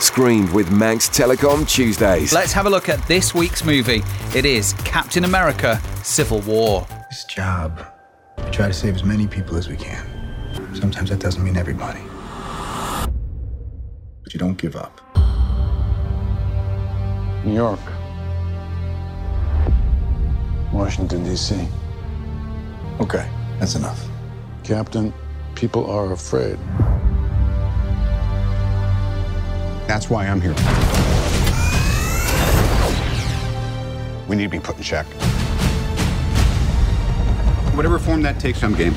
Screened with Manx Telecom Tuesdays. Let's have a look at this week's movie. It is Captain America Civil War. This job, we try to save as many people as we can. Sometimes that doesn't mean everybody. But you don't give up. New York. Washington, D.C. Okay, that's enough. Captain, people are afraid. That's why I'm here. We need to be put in check. Whatever form that takes, I'm game.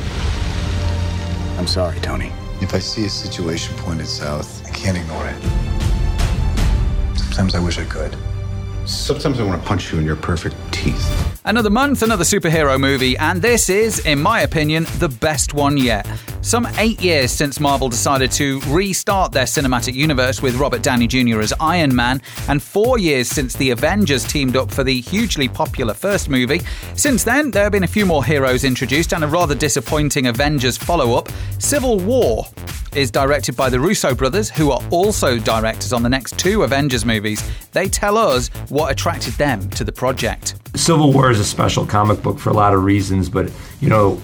I'm sorry, Tony. If I see a situation pointed south, I can't ignore it. Sometimes I wish I could. Sometimes I want to punch you in your perfect teeth. Another month, another superhero movie, and this is, in my opinion, the best one yet. Some eight years since Marvel decided to restart their cinematic universe with Robert Downey Jr. as Iron Man, and four years since the Avengers teamed up for the hugely popular first movie. Since then, there have been a few more heroes introduced and a rather disappointing Avengers follow up, Civil War is directed by the Russo brothers, who are also directors on the next two Avengers movies. They tell us what attracted them to the project. Civil War is a special comic book for a lot of reasons, but you know,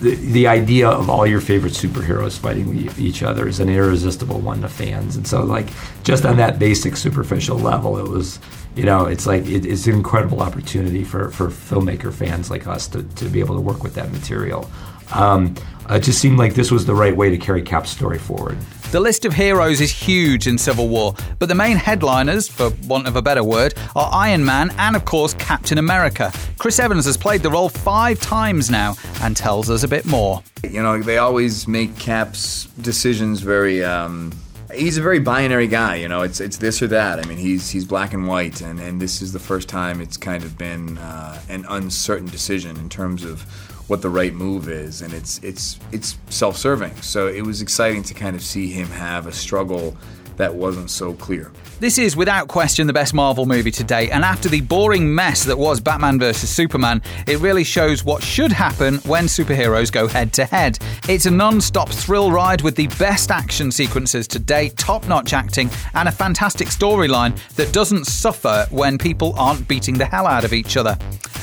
the, the idea of all your favorite superheroes fighting each other is an irresistible one to fans. And so, like, just on that basic superficial level, it was, you know, it's like it, it's an incredible opportunity for, for filmmaker fans like us to, to be able to work with that material. Um, it just seemed like this was the right way to carry Cap's story forward. The list of heroes is huge in Civil War, but the main headliners, for want of a better word, are Iron Man and, of course, Captain America. Chris Evans has played the role five times now and tells us a bit more. You know, they always make Cap's decisions very. Um, he's a very binary guy. You know, it's it's this or that. I mean, he's he's black and white, and, and this is the first time it's kind of been uh, an uncertain decision in terms of what the right move is, and it's it's it's self-serving. So it was exciting to kind of see him have a struggle that wasn't so clear. This is without question the best Marvel movie to date, and after the boring mess that was Batman vs. Superman, it really shows what should happen when superheroes go head to head. It's a non stop thrill ride with the best action sequences to date, top notch acting, and a fantastic storyline that doesn't suffer when people aren't beating the hell out of each other.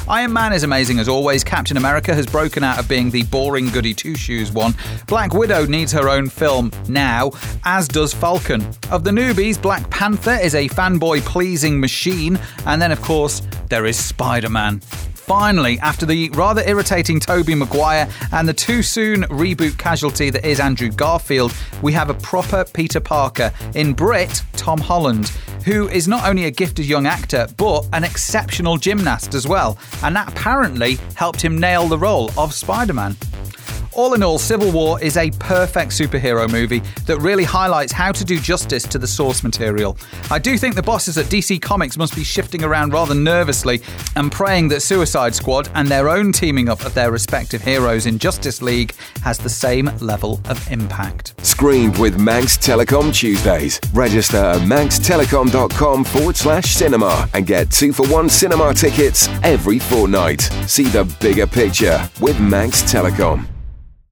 Iron Man is amazing as always. Captain America has broken out of being the boring goody two shoes one. Black Widow needs her own film now, as does Falcon. Of the newbies, Black Panther is a fanboy pleasing machine, and then, of course, there is Spider Man. Finally, after the rather irritating Tobey Maguire and the too soon reboot casualty that is Andrew Garfield, we have a proper Peter Parker in Brit Tom Holland, who is not only a gifted young actor, but an exceptional gymnast as well, and that apparently helped him nail the role of Spider Man. All in all, Civil War is a perfect superhero movie that really highlights how to do justice to the source material. I do think the bosses at DC Comics must be shifting around rather nervously and praying that Suicide Squad and their own teaming up of their respective heroes in Justice League has the same level of impact. Screened with Manx Telecom Tuesdays. Register at manxtelecom.com forward slash cinema and get two for one cinema tickets every fortnight. See the bigger picture with Manx Telecom.